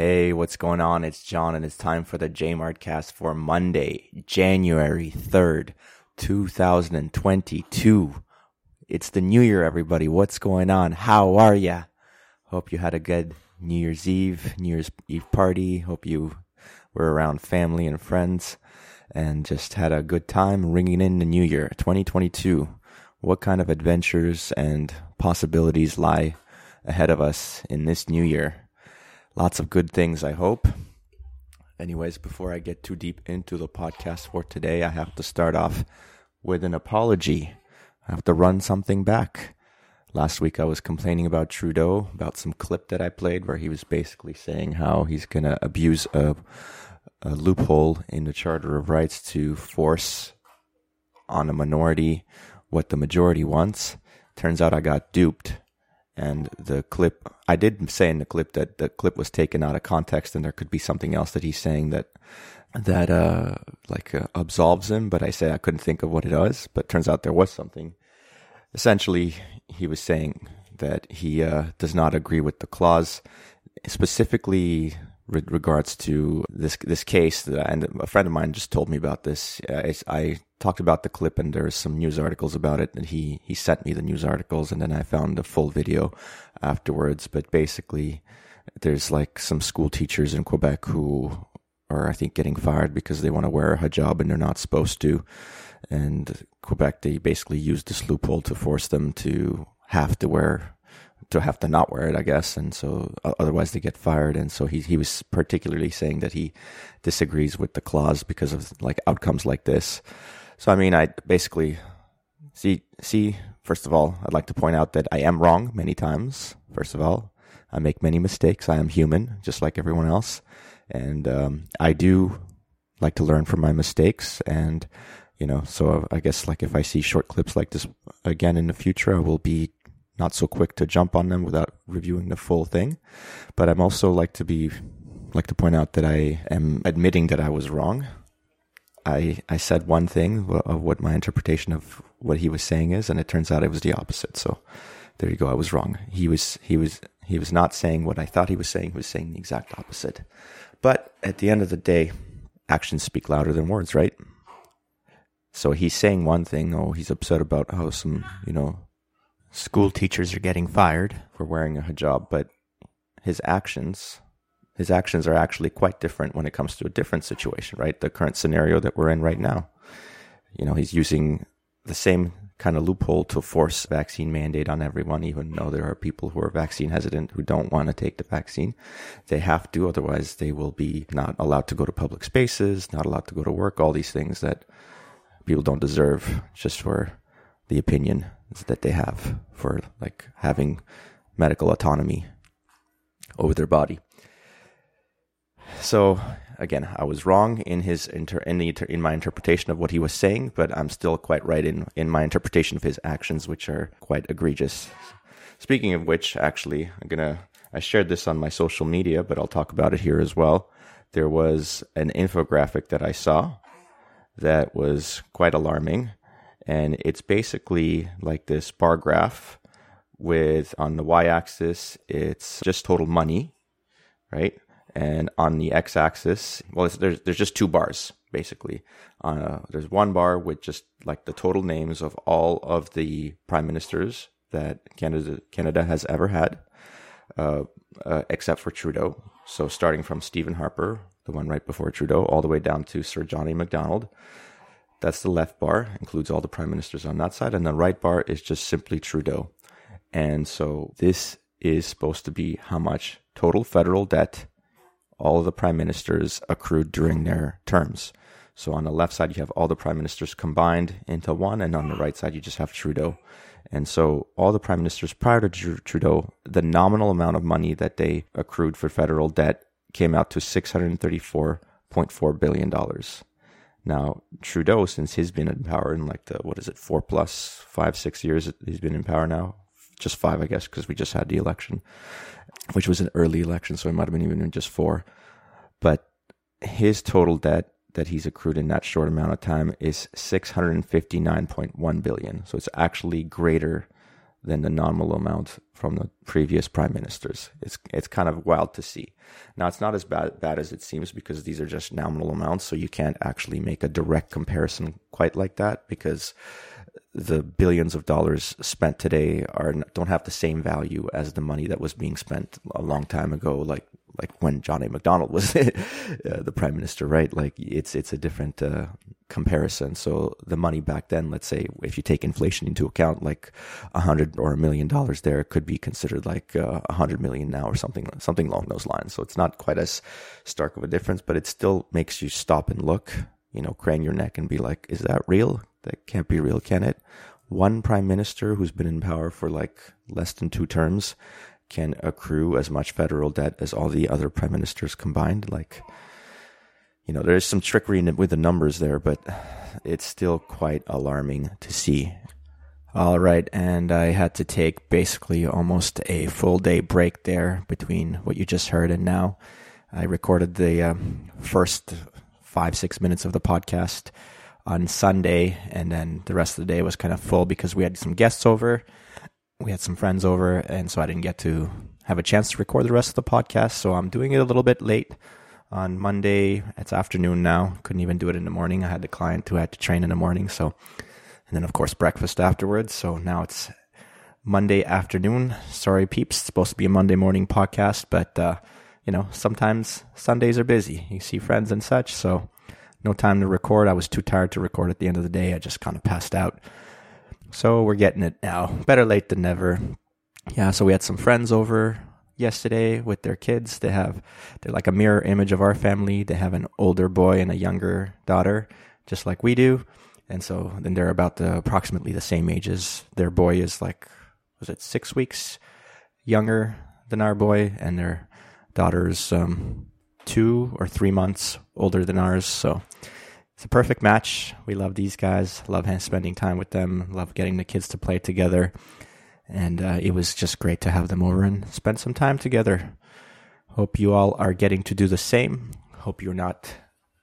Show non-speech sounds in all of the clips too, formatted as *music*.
Hey, what's going on? It's John, and it's time for the JMartcast for Monday, January 3rd, 2022. It's the new year, everybody. What's going on? How are ya? Hope you had a good New Year's Eve, New Year's Eve party. Hope you were around family and friends and just had a good time ringing in the new year, 2022. What kind of adventures and possibilities lie ahead of us in this new year? Lots of good things, I hope. Anyways, before I get too deep into the podcast for today, I have to start off with an apology. I have to run something back. Last week I was complaining about Trudeau, about some clip that I played where he was basically saying how he's going to abuse a, a loophole in the Charter of Rights to force on a minority what the majority wants. Turns out I got duped. And the clip, I did say in the clip that the clip was taken out of context and there could be something else that he's saying that, that, uh, like, uh, absolves him. But I say I couldn't think of what it was. But turns out there was something. Essentially, he was saying that he, uh, does not agree with the clause, specifically regards to this this case that, and a friend of mine just told me about this. Uh, I talked about the clip, and there's some news articles about it, and he he sent me the news articles, and then I found the full video afterwards. But basically, there's like some school teachers in Quebec who are, I think, getting fired because they want to wear a hijab and they're not supposed to. And Quebec, they basically used this loophole to force them to have to wear to have to not wear it, I guess, and so otherwise they get fired. And so he he was particularly saying that he disagrees with the clause because of like outcomes like this. So I mean, I basically see see first of all, I'd like to point out that I am wrong many times. First of all, I make many mistakes. I am human, just like everyone else, and um, I do like to learn from my mistakes and you know so i guess like if i see short clips like this again in the future i will be not so quick to jump on them without reviewing the full thing. But I'm also like to be like to point out that I am admitting that I was wrong. I I said one thing of what my interpretation of what he was saying is, and it turns out it was the opposite. So there you go. I was wrong. He was he was he was not saying what I thought he was saying. He was saying the exact opposite. But at the end of the day, actions speak louder than words, right? So he's saying one thing. Oh, he's upset about how some you know school teachers are getting fired for wearing a hijab, but his actions his actions are actually quite different when it comes to a different situation, right? The current scenario that we're in right now. You know, he's using the same kind of loophole to force vaccine mandate on everyone, even though there are people who are vaccine hesitant who don't want to take the vaccine. They have to, otherwise they will be not allowed to go to public spaces, not allowed to go to work, all these things that people don't deserve just for the opinion that they have for like having medical autonomy over their body. So again, I was wrong in his inter- in the in my interpretation of what he was saying, but I'm still quite right in in my interpretation of his actions, which are quite egregious. Speaking of which, actually, I'm gonna I shared this on my social media, but I'll talk about it here as well. There was an infographic that I saw that was quite alarming and it's basically like this bar graph with on the y-axis it's just total money, right? And on the x-axis, well, there's there's just two bars basically. Uh, there's one bar with just like the total names of all of the prime ministers that Canada Canada has ever had, uh, uh, except for Trudeau. So starting from Stephen Harper, the one right before Trudeau, all the way down to Sir John A. Macdonald. That's the left bar, includes all the prime ministers on that side. And the right bar is just simply Trudeau. And so this is supposed to be how much total federal debt all the prime ministers accrued during their terms. So on the left side, you have all the prime ministers combined into one, and on the right side, you just have Trudeau. And so all the prime ministers prior to Trudeau, the nominal amount of money that they accrued for federal debt came out to $634.4 billion. Now, Trudeau, since he's been in power in like the, what is it, four plus five, six years, he's been in power now. Just five, I guess, because we just had the election, which was an early election, so it might have been even just four. But his total debt that he's accrued in that short amount of time is 659.1 billion. So it's actually greater than the nominal amount from the previous prime ministers. It's it's kind of wild to see. Now it's not as bad bad as it seems because these are just nominal amounts, so you can't actually make a direct comparison quite like that because the billions of dollars spent today are don't have the same value as the money that was being spent a long time ago, like like when John A. Macdonald was *laughs* uh, the prime minister, right? Like it's it's a different uh, comparison. So the money back then, let's say, if you take inflation into account, like a hundred or a million dollars there could be considered like uh, a uh, hundred million now or something something along those lines. So it's not quite as stark of a difference, but it still makes you stop and look, you know, crane your neck and be like, is that real? That can't be real, can it? One prime minister who's been in power for like less than two terms can accrue as much federal debt as all the other prime ministers combined. Like, you know, there's some trickery with the numbers there, but it's still quite alarming to see. All right, and I had to take basically almost a full day break there between what you just heard and now. I recorded the um, first five, six minutes of the podcast on Sunday, and then the rest of the day was kind of full because we had some guests over we had some friends over, and so I didn't get to have a chance to record the rest of the podcast. So I'm doing it a little bit late on Monday. It's afternoon now. Couldn't even do it in the morning. I had the client who had to train in the morning. So, and then of course breakfast afterwards. So now it's Monday afternoon. Sorry, peeps. It's supposed to be a Monday morning podcast, but uh, you know sometimes Sundays are busy. You see friends and such. So no time to record. I was too tired to record at the end of the day. I just kind of passed out. So we're getting it now. Better late than never. Yeah, so we had some friends over yesterday with their kids. They have they're like a mirror image of our family. They have an older boy and a younger daughter, just like we do. And so then they're about the approximately the same ages. Their boy is like was it six weeks younger than our boy, and their daughter's um, two or three months older than ours. So it's a perfect match. We love these guys. Love spending time with them. Love getting the kids to play together. And uh, it was just great to have them over and spend some time together. Hope you all are getting to do the same. Hope you're not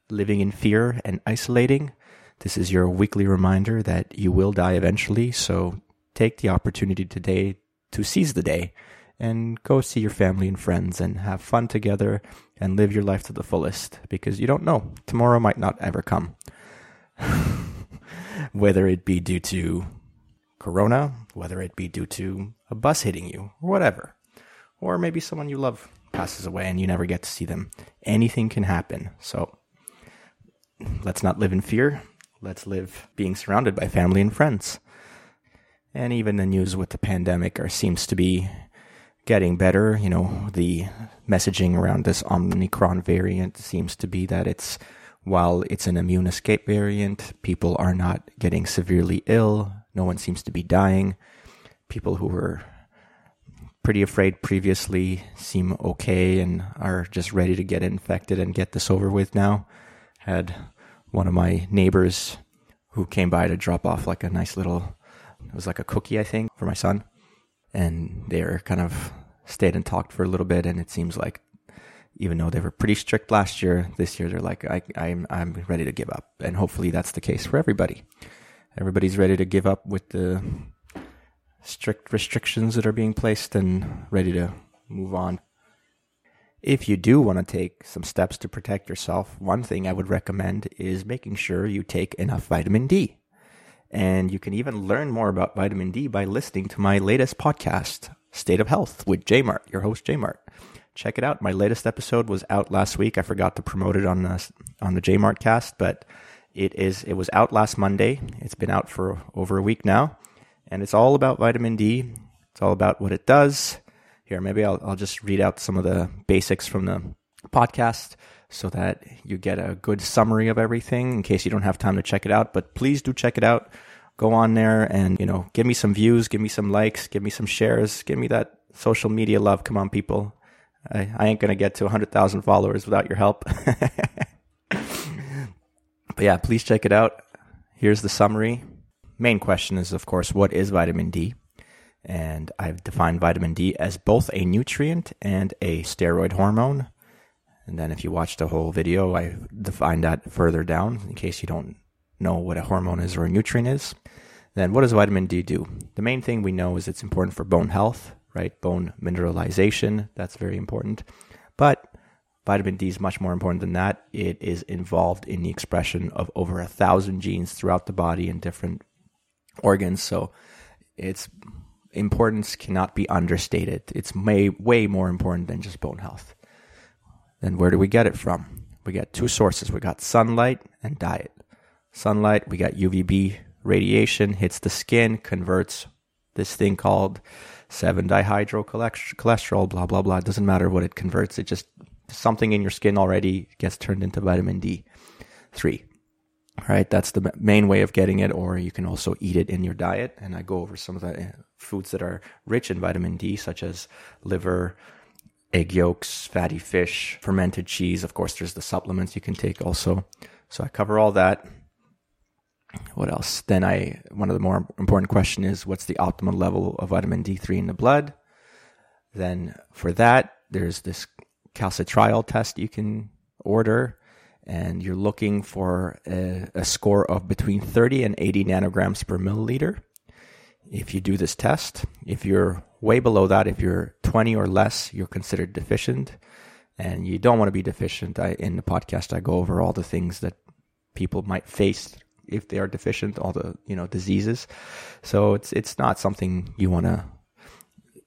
living in fear and isolating. This is your weekly reminder that you will die eventually. So take the opportunity today to seize the day and go see your family and friends and have fun together and live your life to the fullest because you don't know. Tomorrow might not ever come. *laughs* whether it be due to corona, whether it be due to a bus hitting you, or whatever. Or maybe someone you love passes away and you never get to see them. Anything can happen. So let's not live in fear. Let's live being surrounded by family and friends. And even the news with the pandemic seems to be getting better. You know, the messaging around this Omicron variant seems to be that it's while it's an immune escape variant, people are not getting severely ill. No one seems to be dying. People who were pretty afraid previously seem okay and are just ready to get infected and get this over with now. Had one of my neighbors who came by to drop off like a nice little, it was like a cookie, I think, for my son and they're kind of stayed and talked for a little bit. And it seems like even though they were pretty strict last year, this year they're like, I, I'm, I'm ready to give up. And hopefully that's the case for everybody. Everybody's ready to give up with the strict restrictions that are being placed and ready to move on. If you do want to take some steps to protect yourself, one thing I would recommend is making sure you take enough vitamin D. And you can even learn more about vitamin D by listening to my latest podcast, State of Health, with J Mart, your host J Mart. Check it out. My latest episode was out last week. I forgot to promote it on the on the J Mart cast, but it is it was out last Monday. It's been out for over a week now, and it's all about vitamin D. It's all about what it does. Here, maybe I'll I'll just read out some of the basics from the podcast so that you get a good summary of everything in case you don't have time to check it out. But please do check it out. Go on there and, you know, give me some views, give me some likes, give me some shares, give me that social media love. Come on, people. I, I ain't going to get to 100,000 followers without your help. *laughs* but yeah, please check it out. Here's the summary. Main question is, of course, what is vitamin D? And I've defined vitamin D as both a nutrient and a steroid hormone. And then if you watch the whole video, I define that further down in case you don't know what a hormone is or a nutrient is. Then what does vitamin D do? The main thing we know is it's important for bone health, right? Bone mineralization, that's very important. But vitamin D is much more important than that. It is involved in the expression of over a thousand genes throughout the body in different organs. So its importance cannot be understated. It's way, way more important than just bone health. Then where do we get it from? We got two sources. We got sunlight and diet. Sunlight, we got UVB radiation hits the skin, converts this thing called 7 dihydrocholesterol, blah, blah, blah. It doesn't matter what it converts. It just, something in your skin already gets turned into vitamin D3. Right? That's the main way of getting it, or you can also eat it in your diet. And I go over some of the uh, foods that are rich in vitamin D, such as liver, egg yolks, fatty fish, fermented cheese. Of course, there's the supplements you can take also. So I cover all that what else? Then I one of the more important question is what's the optimal level of vitamin D3 in the blood? Then for that, there's this calcitriol test you can order, and you're looking for a, a score of between 30 and 80 nanograms per milliliter. If you do this test, if you're way below that, if you're 20 or less, you're considered deficient, and you don't want to be deficient. I, in the podcast, I go over all the things that people might face if they are deficient, all the you know diseases. So it's it's not something you want to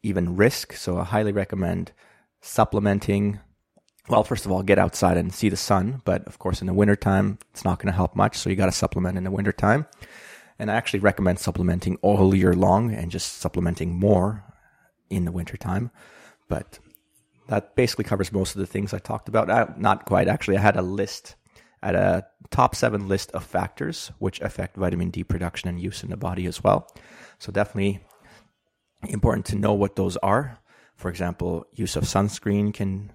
even risk. So I highly recommend supplementing. Well, first of all, get outside and see the sun. But of course, in the wintertime, it's not going to help much. So you got to supplement in the wintertime. And I actually recommend supplementing all year long and just supplementing more in the wintertime. But that basically covers most of the things I talked about. I, not quite. Actually, I had a list at a top seven list of factors which affect vitamin D production and use in the body as well. So definitely important to know what those are. For example, use of sunscreen can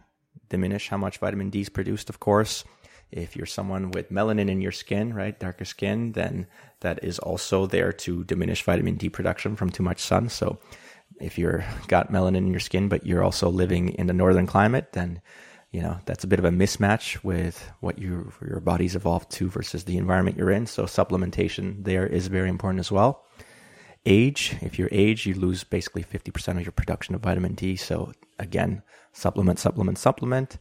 diminish how much vitamin D is produced, of course. If you're someone with melanin in your skin, right, darker skin, then that is also there to diminish vitamin D production from too much sun. So if you're got melanin in your skin, but you're also living in the northern climate, then you know that's a bit of a mismatch with what your your body's evolved to versus the environment you're in. So supplementation there is very important as well. Age, if you're age, you lose basically 50% of your production of vitamin D. So again, supplement, supplement, supplement.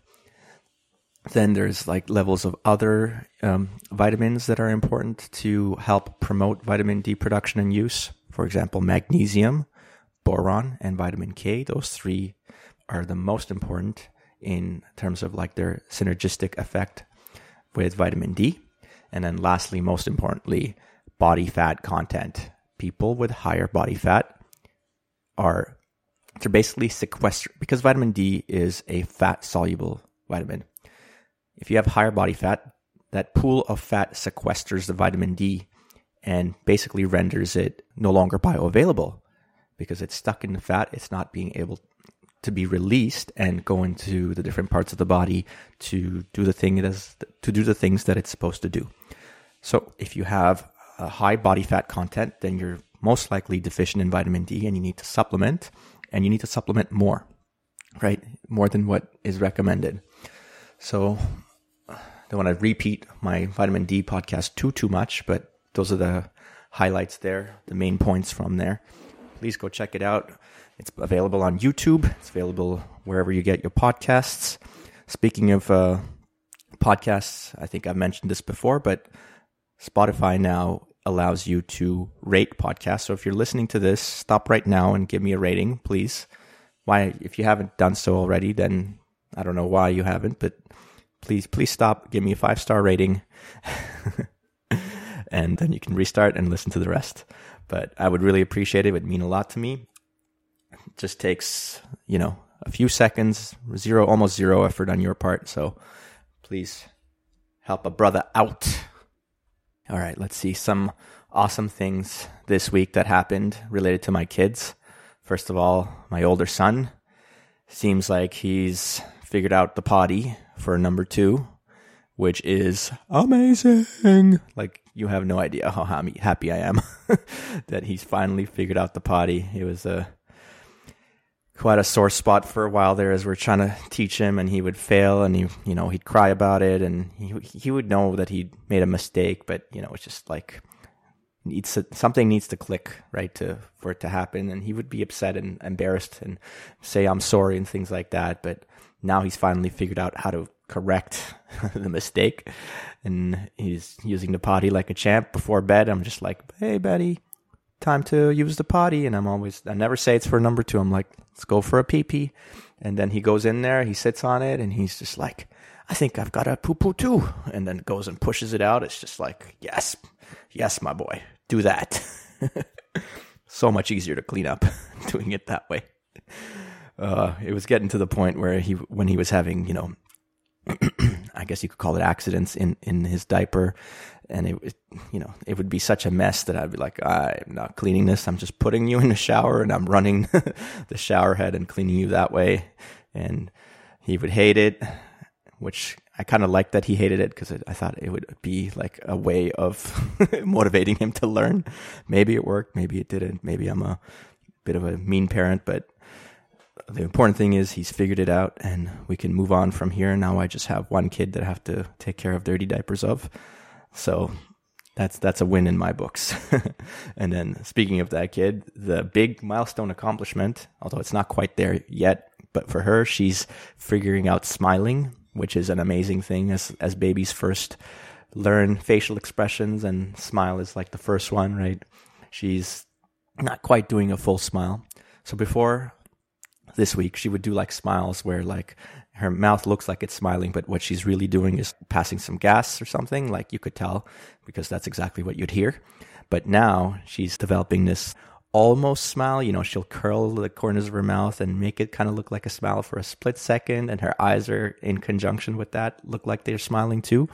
Then there's like levels of other um, vitamins that are important to help promote vitamin D production and use. For example, magnesium, boron, and vitamin K. Those three are the most important in terms of like their synergistic effect with vitamin D. And then lastly, most importantly, body fat content. People with higher body fat are they're basically sequestered because vitamin D is a fat soluble vitamin. If you have higher body fat, that pool of fat sequesters the vitamin D and basically renders it no longer bioavailable because it's stuck in the fat. It's not being able to be released and go into the different parts of the body to do the thing it is, to do the things that it's supposed to do. So if you have a high body fat content, then you're most likely deficient in vitamin D and you need to supplement and you need to supplement more, right? More than what is recommended. So I don't want to repeat my vitamin D podcast too, too much, but those are the highlights there, the main points from there. Please go check it out. It's available on YouTube. It's available wherever you get your podcasts. Speaking of uh, podcasts, I think I've mentioned this before, but Spotify now allows you to rate podcasts. So if you're listening to this, stop right now and give me a rating, please. Why, if you haven't done so already, then I don't know why you haven't, but please, please stop. Give me a five star rating. *laughs* and then you can restart and listen to the rest. But I would really appreciate it. It would mean a lot to me just takes, you know, a few seconds, zero, almost zero effort on your part. So please help a brother out. All right, let's see some awesome things this week that happened related to my kids. First of all, my older son seems like he's figured out the potty for number two, which is amazing. Like, you have no idea how happy I am *laughs* that he's finally figured out the potty. It was a quite a sore spot for a while there as we're trying to teach him and he would fail and he you know he'd cry about it and he he would know that he'd made a mistake but you know it's just like needs to, something needs to click right to for it to happen and he would be upset and embarrassed and say i'm sorry and things like that but now he's finally figured out how to correct *laughs* the mistake and he's using the potty like a champ before bed i'm just like hey betty time to use the potty and i'm always i never say it's for number two i'm like let's go for a pee pee and then he goes in there he sits on it and he's just like I think I've got a poo poo too. And then goes and pushes it out. It's just like, yes, yes, my boy, do that. *laughs* so much easier to clean up *laughs* doing it that way. Uh, it was getting to the point where he, when he was having, you know, *clears throat* I guess you could call it accidents in, in his diaper. And it, you know, it would be such a mess that I'd be like, I'm not cleaning this. I'm just putting you in the shower and I'm running *laughs* the shower head and cleaning you that way. And he would hate it which I kind of liked that he hated it because I thought it would be like a way of *laughs* motivating him to learn. Maybe it worked, maybe it didn't. Maybe I'm a bit of a mean parent, but the important thing is he's figured it out and we can move on from here. Now I just have one kid that I have to take care of dirty diapers of. So that's that's a win in my books. *laughs* and then speaking of that kid, the big milestone accomplishment, although it's not quite there yet, but for her, she's figuring out smiling which is an amazing thing as as babies first learn facial expressions and smile is like the first one, right? She's not quite doing a full smile. So before this week, she would do like smiles where like her mouth looks like it's smiling, but what she's really doing is passing some gas or something. Like you could tell because that's exactly what you'd hear. But now she's developing this almost smile. You know, she'll curl the corners of her mouth and make it kind of look like a smile for a split second, and her eyes are in conjunction with that look like they're smiling too.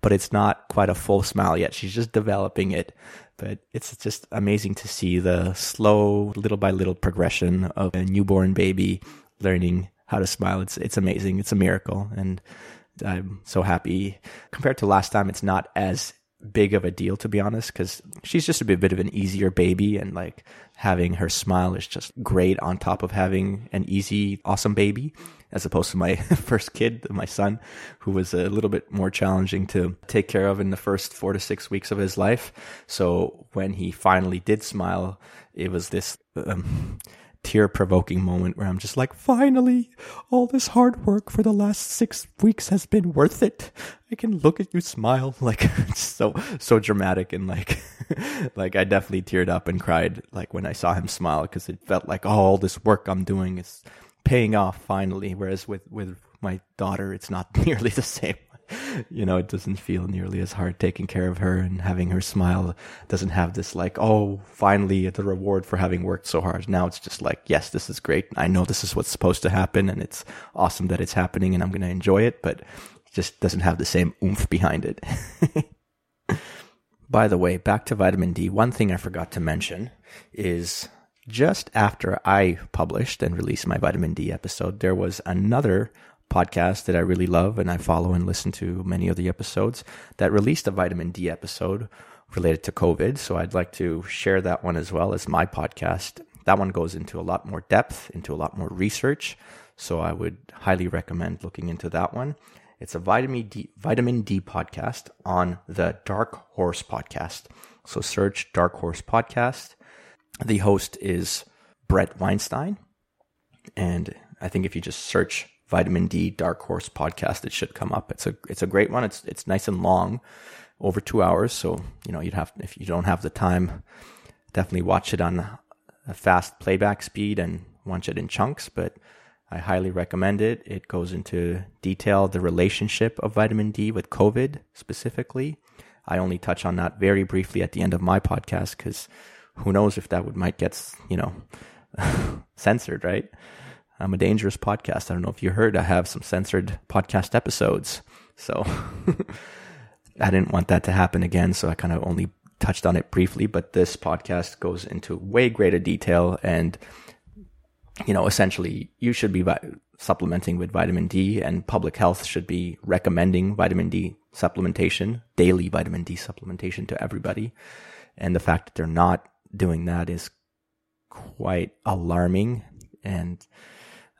But it's not quite a full smile yet. She's just developing it. But it's just amazing to see the slow, little by little progression of a newborn baby learning how to smile. It's it's amazing. It's a miracle, and I'm so happy. Compared to last time, it's not as big of a deal to be honest because she's just a bit, of an easier baby and like having her smile is just great on top of having an easy awesome baby as opposed to my *laughs* first kid my son who was a little bit more challenging to take care of in the first four to six weeks of his life. So when he finally did smile it was this um, tear provoking moment where I'm just like, finally, all this hard work for the last six weeks has been worth it. I can look at you smile. *laughs* Like, so, so dramatic. And like, *laughs* like I definitely teared up and cried like when I saw him smile because it felt like oh, all this work I'm doing is paying off finally. Whereas with, with my daughter, it's not *laughs* nearly the same. *laughs* you know, it doesn't feel nearly as hard taking care of her and having her smile doesn't have this like, oh, finally the reward for having worked so hard. Now it's just like, yes, this is great. I know this is what's supposed to happen and it's awesome that it's happening and I'm going to enjoy it, but it just doesn't have the same oomph behind it. *laughs* By the way, back to vitamin D, one thing I forgot to mention is just after I published and released my vitamin D episode, there was another podcast that I really love and I follow and listen to many of the episodes that released a vitamin D episode related to COVID. So I'd like to share that one as well as my podcast. That one goes into a lot more depth, into a lot more research. So I would highly recommend looking into that one. It's a vitamin D, vitamin D podcast on the Dark Horse podcast. So search Dark Horse podcast. The host is Bret Weinstein. And I think if you just search vitamin D Dark Horse podcast. It should come up. It's a it's a great one. It's it's nice and long, over two hours. So you know you'd have if you don't have the time, definitely watch it on a fast playback speed and watch it in chunks. But I highly recommend it. It goes into detail the relationship of vitamin D with COVID specifically. I only touch on that very briefly at the end of my podcast because who knows if that would might get you know *laughs* censored, right? I'm a dangerous podcast. I don't know if you heard, I have some censored podcast episodes. So *laughs* I didn't want that to happen again. So I kind of only touched on it briefly, but this podcast goes into way greater detail. And, you know, essentially, you should be vi- supplementing with vitamin D, and public health should be recommending vitamin D supplementation, daily vitamin D supplementation to everybody. And the fact that they're not doing that is quite alarming. And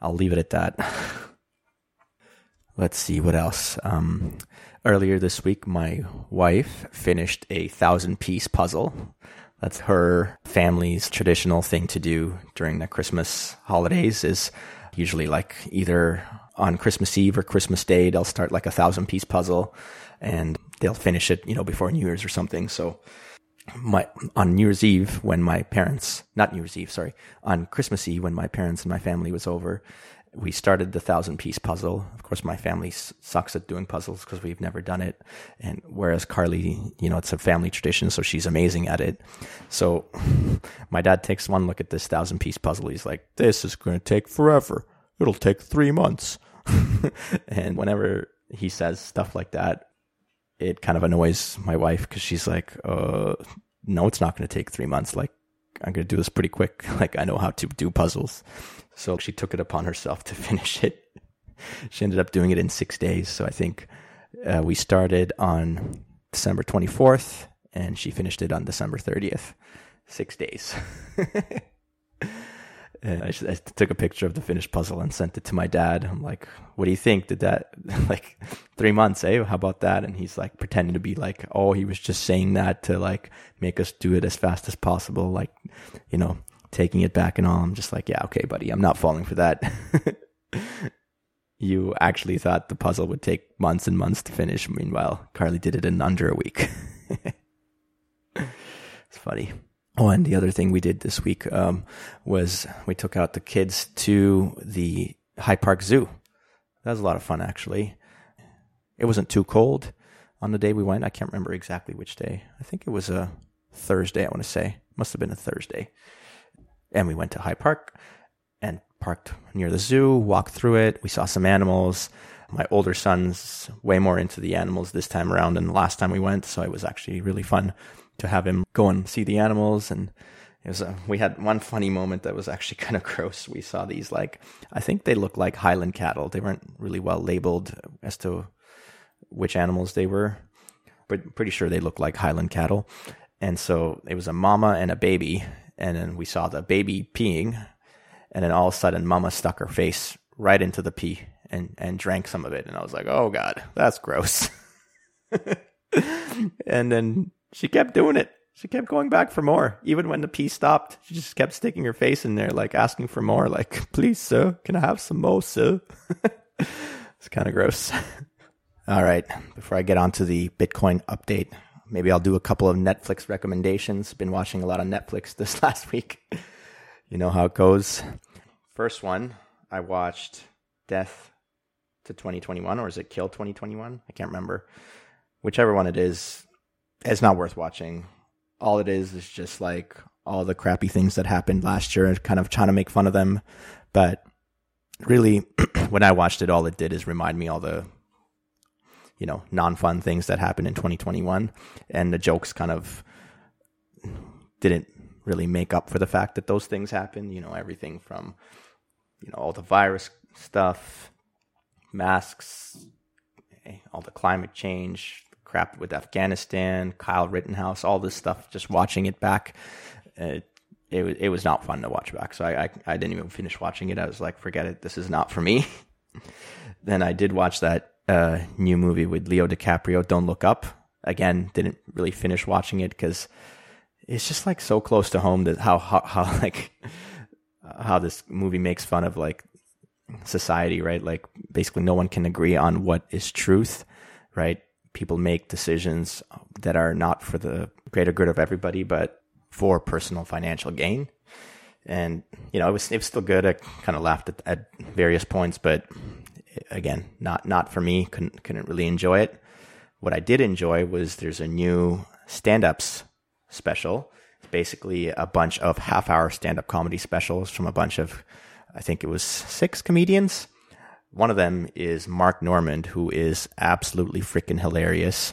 I'll leave it at that. *laughs* let's see what else. Um, earlier this week, my wife finished a thousand piece puzzle. That's her family's traditional thing to do during the Christmas holidays is usually like either on Christmas Eve or Christmas Day, they'll start like a thousand piece puzzle and they'll finish it, you know, before New Year's or something. So my on New Year's Eve when my parents, not New Year's Eve, sorry, on Christmas Eve when my parents and my family was over, we started the thousand piece puzzle. Of course, my family sucks at doing puzzles because we've never done it. And whereas Carly, you know, it's a family tradition, so she's amazing at it. So *laughs* my dad takes one look at this thousand piece puzzle. He's like, this is going to take forever. It'll take three months. *laughs* and whenever he says stuff like that, it kind of annoys my wife because she's like, uh, no, it's not going to take three months. Like, I'm going to do this pretty quick. *laughs* Like, I know how to do puzzles. So she took it upon herself to *laughs* finish it. she ended up doing it in six days. So I think uh, we started on December 24th and she finished it on December 30th. Six days. *laughs* I, I, took a picture of the finished puzzle and sent it to my dad. I'm like, "What do you think? Did that *laughs* like three months? Eh? How about that?" And he's like pretending to be like, "Oh, he was just saying that to like make us do it as fast as possible, like you know, taking it back and all." I'm just like, "Yeah, okay, buddy, I'm not falling for that." *laughs* you actually thought the puzzle would take months and months to finish. Meanwhile, Carly did it in under a week. *laughs* it's funny. Oh, and the other thing we did this week um, was we took out the kids to the High Park Zoo. That was a lot of fun, actually. It wasn't too cold on the day we went. I can't remember exactly which day. I think it was a Thursday, I want to say. Must have been a Thursday. And we went to High Park and parked near the zoo, walked through it. We saw some animals. My older son's way more into the animals this time around than the last time we went, so it was actually really fun to have him go and see the animals and it was a, we had one funny moment that was actually *laughs* kind of gross. We saw these like I think they looked like Highland cattle. They weren't really well labeled as to which animals they were, but pretty sure they looked like Highland cattle. And so it was a mama and a baby, and then we saw the baby peeing, and then all of a sudden, mama stuck her face right into the pee and and drank some of it, and I was like, oh god, that's gross. *laughs* and then she kept doing it. She kept going back for more. Even when the pee stopped, she just kept sticking her face in there, like asking for more. Like, *laughs* please, sir, can I have some more, sir? *laughs* it's kind of gross. All right. Before I get on to the Bitcoin update, maybe I'll do a couple of Netflix recommendations. Been watching a lot of Netflix this last week. You know how it goes. First one, I watched Death to 2021, or is it Kill 2021? I can't remember. Whichever one it is, it's not worth watching. All it is is just like all the crappy things that happened last year, and kind of trying to make fun of them. But really, *clears throat* when I watched it, all it did is remind me all the you know non-fun things that happened in 2021, and the jokes kind of didn't really make up for the fact that those things happened. You know, everything from you know all the virus stuff, masks, all the climate change, crap with Afghanistan, Kyle Rittenhouse, all this stuff. Just watching it back, it it, was it was not fun to watch back. So I, I I didn't even finish watching it. I was like, forget it. This is not for me. *laughs* then I did watch that uh, new movie with Leo DiCaprio, Don't Look Up. Again, didn't really finish watching it because it's just like so close to home that how how, how *laughs* like how this movie makes fun of like society, right? Like basically no one can agree on what is truth, right? people make decisions that are not for the greater good of everybody, but for personal financial gain. And you know, it was it was still good. I kind of laughed at, at various points, but again, not not for me. Couldn't couldn't really enjoy it. What I did enjoy was there's a new stand-ups special. It's basically a bunch of half-hour stand-up comedy specials from a bunch of, I think it was six comedians one of them is Mark Normand, who is absolutely freaking hilarious.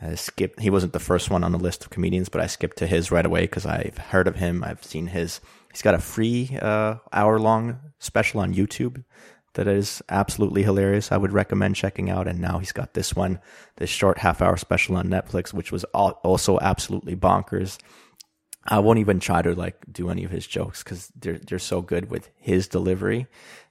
I skipped. He wasn't the first one on the list of comedians, but I skipped to his right away because I've heard of him. I've seen his. He's got a free uh, hour long special on YouTube that is absolutely hilarious. I would recommend checking out. And now he's got this one, this short half hour special on Netflix, which was also absolutely bonkers. I won't even try to like do any of his jokes because they're they're so good with his delivery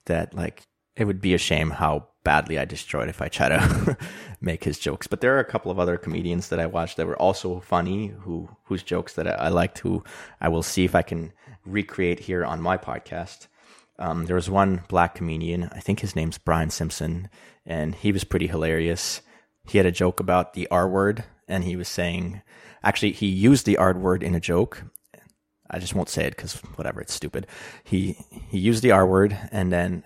that like it would be a shame how badly I destroyed if I try to *laughs* make his jokes. But there are a couple of other comedians that I watched that were also funny, who whose jokes that I, I liked, who I will see if I can recreate here on my podcast. Um, there was one black comedian, I think his name's Brian Simpson, and he was pretty hilarious. He had a joke about the R word, and he was saying, actually, he used the R word in a joke. I just won't say it because whatever, it's stupid. He he used the R word, and then,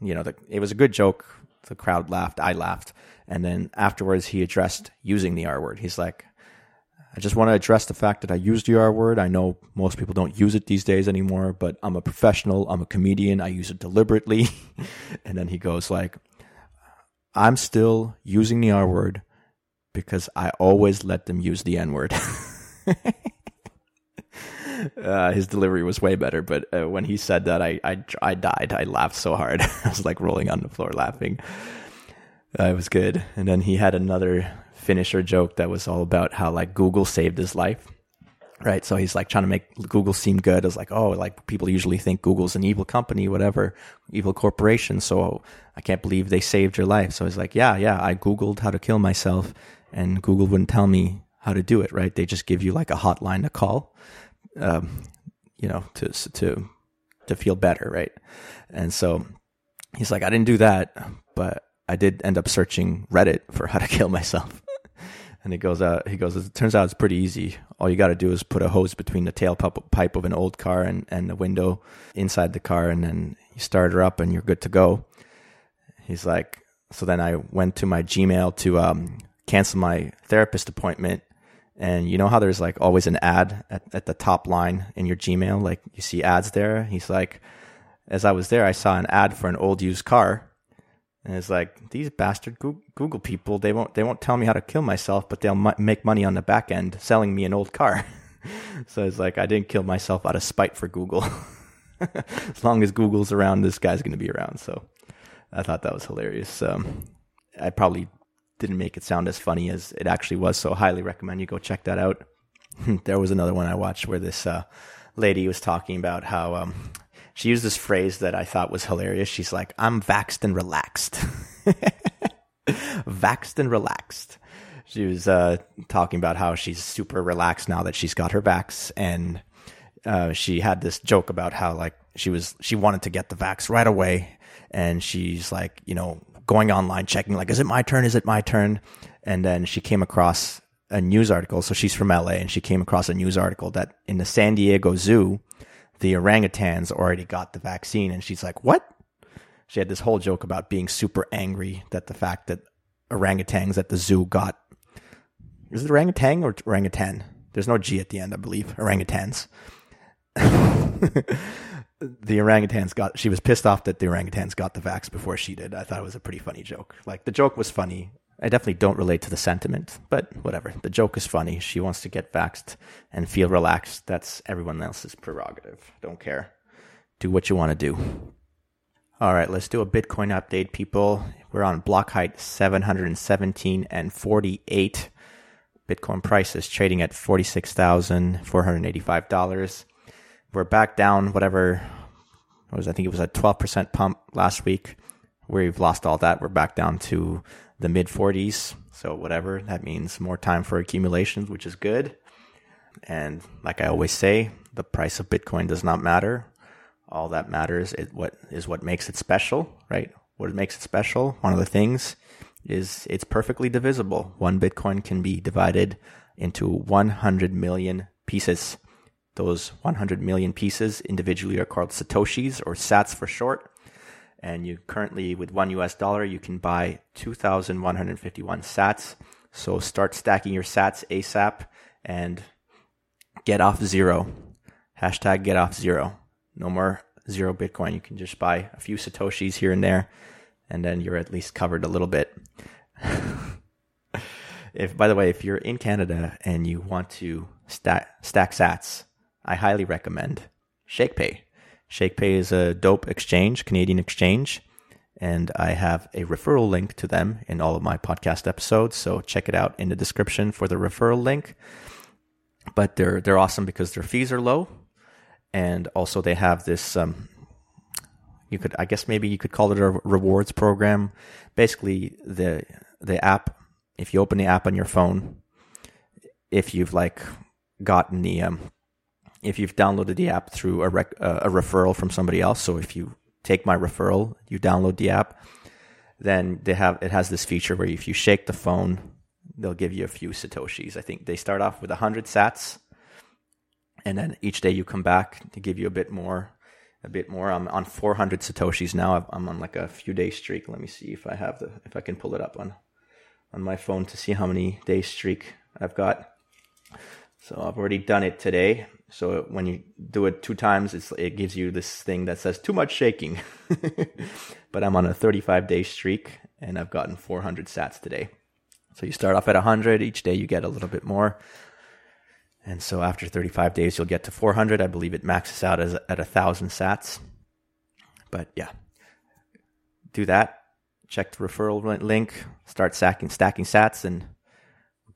you know, the, it was a good joke. The crowd laughed, I laughed, and then afterwards he addressed using the R word. He's like, I just want to address the fact that I used the R word. I know most people don't use it these days anymore, but I'm a professional. I'm a comedian. I use it deliberately. *laughs* and then he goes like, I'm still using the R word because I always let them use the N word. *laughs* uh, his delivery was way better, but uh, when he said that, I, I, I died. I laughed so hard. *laughs* I was like rolling on the floor laughing. Uh, it was good. And then he had another finisher joke that was all about how like Google saved his life. Right. So he's like trying to make Google seem good. It's like, oh, like people usually think Google's an evil company, whatever, evil corporation. So I can't believe they saved your life. So he's like, yeah, yeah, I Googled how to kill myself and Google wouldn't tell me how to do it. Right. They just give you like a hotline to call, um, you know, to, to, to feel better. Right. And so he's like, I didn't do that, but I did end up searching Reddit for how to kill myself. *laughs* And he goes out. He goes. It turns out it's pretty easy. All you got to do is put a hose between the tailpipe of an old car and and the window inside the car, and then you start her up, and you're good to go. He's like. So then I went to my Gmail to um, cancel my therapist appointment, and you know how there's like always an ad at, at the top line in your Gmail, like you see ads there. He's like, as I was there, I saw an ad for an old used car and it's like these bastard Google people. They won't. They won't tell me how to kill myself, but they'll make money on the back end selling me an old car. *laughs* so it's like I didn't kill myself out of spite for Google. *laughs* as long as Google's around, this guy's going to be around. So I thought that was hilarious. Um, I probably didn't make it sound as funny as it actually was. So highly recommend you go check that out. *laughs* there was another one I watched where this uh, lady was talking about how um, she used this phrase that I thought was hilarious. She's like, I'm vaxxed and relaxed. *laughs* vaxxed and relaxed. She was uh, talking about how she's super relaxed now that she's got her vax. And uh, she had this joke about how, like, she was, she wanted to get the vax right away. And she's like, you know, going online, checking, like, is it my turn? Is it my turn? And then she came across a news article. So she's from LA and she came across a news article that in the San Diego Zoo, the orangutans already got the vaccine. And she's like, what? She had this whole joke about being super angry that the fact that orangutans at the zoo got. Is it orangutan or orangutan? There's no G at the end, I believe. Orangutans. *laughs* the orangutans got. She was pissed off that the orangutans got the vax before she did. I thought it was a pretty funny joke. Like the joke was funny. I definitely don't relate to the sentiment, but whatever. The joke is funny. She wants to get vaxxed and feel relaxed. That's everyone else's prerogative. Don't care. Do what you want to do. All right, let's do a Bitcoin update, people. We're on block height 717 and 48. Bitcoin price is trading at $46,485. We're back down, whatever, was, I think it was a 12% pump last week. We've lost all that. We're back down to the mid 40s. So whatever that means, more time for accumulations, which is good. And like I always say, the price of Bitcoin does not matter. All that matters is what is what makes it special, right? What makes it special? One of the things is it's perfectly divisible. One Bitcoin can be divided into 100 million pieces. Those 100 million pieces individually are called satoshis or sats for short. And you currently with one US dollar you can buy 2151 sats. So start stacking your sats ASAP and get off zero. Hashtag get off zero. No more zero bitcoin. You can just buy a few satoshis here and there and then you're at least covered a little bit. *laughs* If by the way if you're in canada and you want to stack stack sats i highly recommend shakepay ShakePay is a dope exchange, Canadian exchange, and I have a referral link to them in all of my podcast episodes. So check it out in the description for the referral link. But they're they're awesome because their fees are low, and also they have this um, You could, I guess, maybe you could call it a rewards program. Basically, the the app. If you open the app on your phone, if you've like gotten the um, if you've downloaded the app through a rec- uh, a referral from somebody else. So if you take my referral, you download the app, then they have it has this feature where if you shake the phone, they'll give you a few satoshis. I think they start off with 100 sats and then each day you come back to give you a bit more a bit more i'm on 400 satoshis now i'm on like a few day streak let me see if i have the if i can pull it up on on my phone to see how many days streak i've got so i've already done it today so when you do it two times it gives you this thing that says too much shaking *laughs* but i'm on a 35 day streak and i've gotten 400 sats today so you start off at 100 each day you get a little bit more and so after 35 days, you'll get to 400. I believe it maxes out as, at 1,000 sats. But yeah, do that. Check the referral link, start stacking, stacking sats, and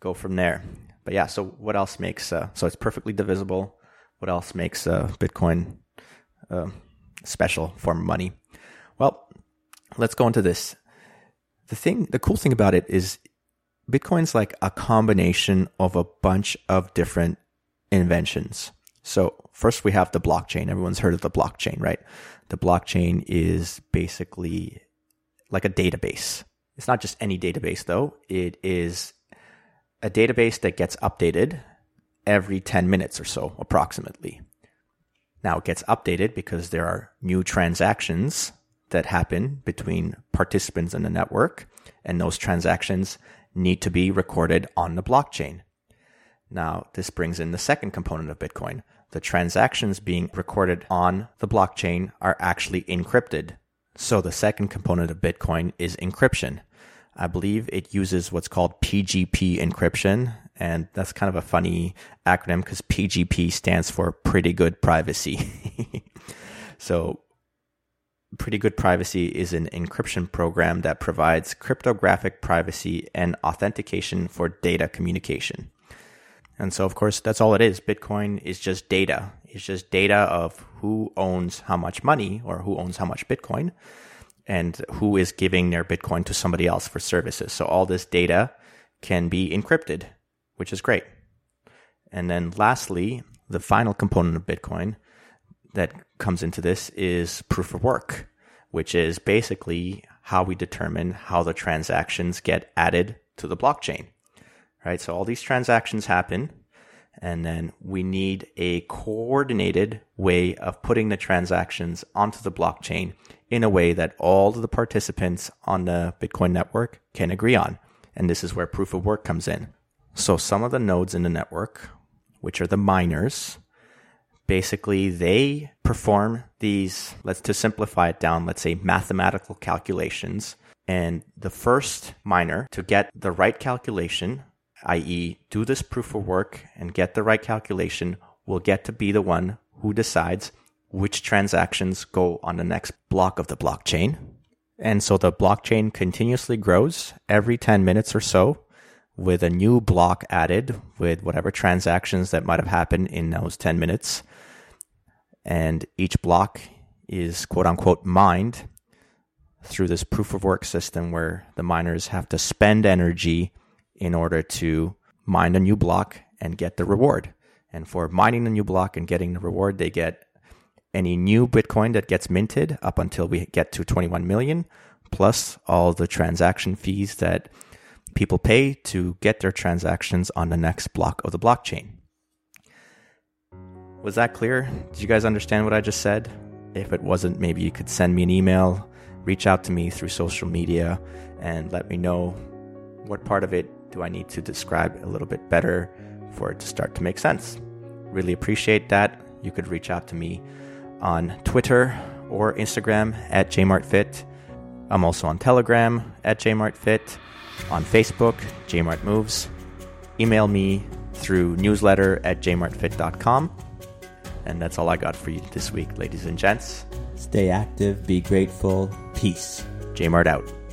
go from there. But yeah, so what else makes, uh, so it's perfectly divisible. What else makes uh, Bitcoin uh, special form of money? Well, let's go into this. The thing, the cool thing about it is Bitcoin's like a combination of a bunch of different inventions. So first we have the blockchain. Everyone's heard of the blockchain, right? The blockchain is basically like a database. It's not just any database though. It is a database that gets updated every 10 minutes or so, approximately. Now it gets updated because there are new transactions that happen between participants in the network, and those transactions need to be recorded on the blockchain. Now, this brings in the second component of Bitcoin. The transactions being recorded on the blockchain are actually encrypted. So the second component of Bitcoin is encryption. I believe it uses what's called PGP encryption. And that's kind of a funny acronym because PGP stands for pretty good privacy. *laughs* so Pretty Good Privacy is an encryption program that provides cryptographic privacy and authentication for data communication. And so, of course, that's all it is. Bitcoin is just data. It's just data of who owns how much money or who owns how much Bitcoin and who is giving their Bitcoin to somebody else for services. So all this data can be encrypted, which is great. And then lastly, the final component of Bitcoin that comes into this is proof of work, which is basically how we determine how the transactions get added to the blockchain. Right? So all these transactions happen and then we need a coordinated way of putting the transactions onto the blockchain in a way that all of the participants on the Bitcoin network can agree on. And this is where proof of work comes in. So some of the nodes in the network, which are the miners, basically they perform these, let's to simplify it down, let's say mathematical calculations. And the first miner to get the right calculation, i.e., do this proof of work and get the right calculation, will get to be the one who decides which transactions go on the next block of the blockchain. And so the blockchain continuously grows every 10 minutes or so with a new block added with whatever transactions that might have happened in those 10 minutes and each block is quote unquote mined through this proof of work system where the miners have to spend energy in order to mine a new block and get the reward. And for mining the new block and getting the reward, they get any new Bitcoin that gets minted up until we get to 21 million, plus all the transaction fees that people pay to get their transactions on the next block of the blockchain. Was that clear? Did you guys understand what I just said? If it wasn't, maybe you could send me an email, reach out to me through social media, and let me know what part of it do I need to describe a little bit better for it to start to make sense. Really appreciate that. You could reach out to me on Twitter or Instagram at jmartfit. I'm also on Telegram at jmartfit, on Facebook, jmartmoves. Email me through newsletter at jmartfit.com. And that's all I got for you this week, ladies and gents. Stay active, be grateful. Peace. Jmart out.